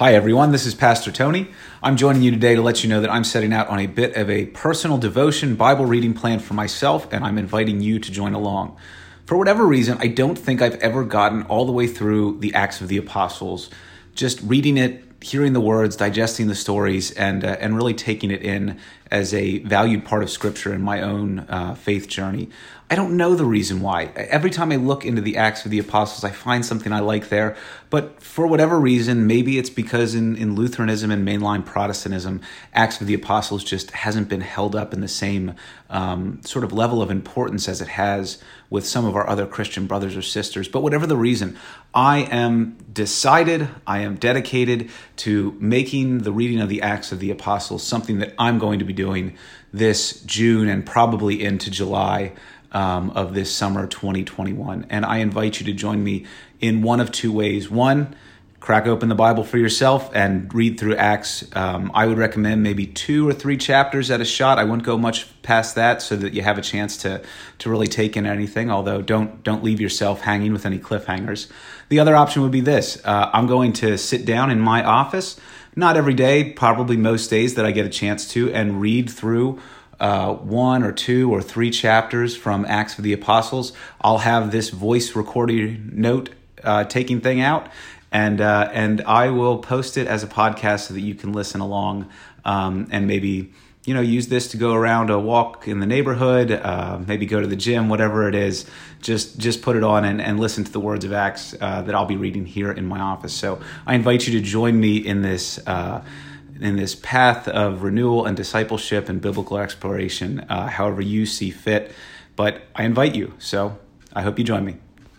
Hi, everyone. This is Pastor Tony. I'm joining you today to let you know that I'm setting out on a bit of a personal devotion Bible reading plan for myself, and I'm inviting you to join along. For whatever reason, I don't think I've ever gotten all the way through the Acts of the Apostles. Just reading it, hearing the words, digesting the stories, and uh, and really taking it in as a valued part of Scripture in my own uh, faith journey. I don't know the reason why. Every time I look into the Acts of the Apostles, I find something I like there. But for whatever reason, maybe it's because in, in Lutheranism and mainline Protestantism, Acts of the Apostles just hasn't been held up in the same um, sort of level of importance as it has with some of our other Christian brothers or sisters. But whatever the reason, I am decided, I am dedicated to making the reading of the Acts of the Apostles something that I'm going to be doing this June and probably into July um, of this summer 2021. And I invite you to join me in one of two ways. One, crack open the Bible for yourself and read through Acts. Um, I would recommend maybe two or three chapters at a shot. I wouldn't go much past that, so that you have a chance to to really take in anything. Although don't don't leave yourself hanging with any cliffhangers. The other option would be this: uh, I'm going to sit down in my office, not every day, probably most days that I get a chance to, and read through uh, one or two or three chapters from Acts of the Apostles. I'll have this voice recording note uh, taking thing out, and uh, and I will post it as a podcast so that you can listen along um, and maybe you know use this to go around a walk in the neighborhood, uh, maybe go to the gym, whatever it is. Just just put it on and, and listen to the words of Acts uh, that I'll be reading here in my office. So I invite you to join me in this uh, in this path of renewal and discipleship and biblical exploration, uh, however you see fit. But I invite you, so I hope you join me.